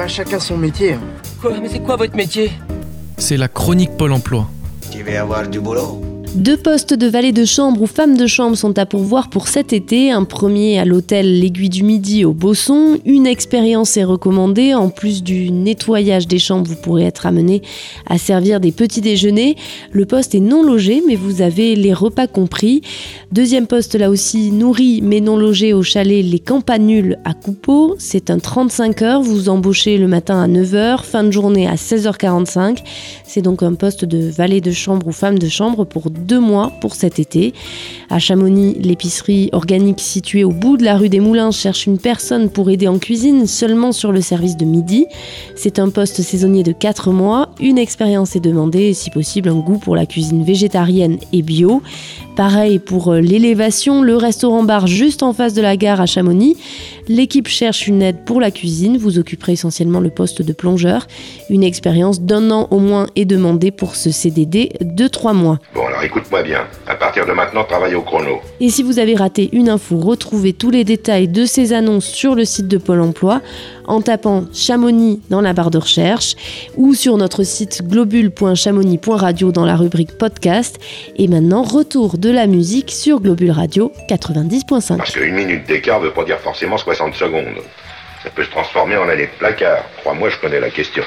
Bah chacun son métier. hein. Quoi Mais c'est quoi votre métier? C'est la chronique Pôle emploi. Tu vas avoir du boulot Deux postes de valet de chambre ou femme de chambre sont à pourvoir pour cet été. Un premier à l'hôtel L'Aiguille du Midi au Bosson. Une expérience est recommandée. En plus du nettoyage des chambres, vous pourrez être amené à servir des petits déjeuners. Le poste est non logé, mais vous avez les repas compris. Deuxième poste là aussi, nourri mais non logé au chalet Les Campanules à Coupeau. C'est un 35 heures. Vous embauchez le matin à 9h, fin de journée à 16h45. C'est donc un poste de valet de chambre ou femme de chambre pour deux mois pour cet été. À Chamonix, l'épicerie organique située au bout de la rue des Moulins cherche une personne pour aider en cuisine seulement sur le service de midi. C'est un poste saisonnier de 4 mois. Une expérience est demandée et si possible un goût pour la cuisine végétarienne et bio. Pareil pour euh, l'élévation, le restaurant-bar juste en face de la gare à Chamonix. L'équipe cherche une aide pour la cuisine. Vous occuperez essentiellement le poste de plongeur. Une expérience d'un an au moins est demandée pour ce CDD de 3 mois. Alors écoute-moi bien. À partir de maintenant, travaille au chrono. Et si vous avez raté une info, retrouvez tous les détails de ces annonces sur le site de Pôle emploi en tapant Chamonix dans la barre de recherche ou sur notre site globule.chamonix.radio dans la rubrique podcast. Et maintenant, retour de la musique sur Globule Radio 90.5. Parce qu'une minute d'écart veut pas dire forcément 60 secondes. Ça peut se transformer en année de placard. Crois-moi, je connais la question.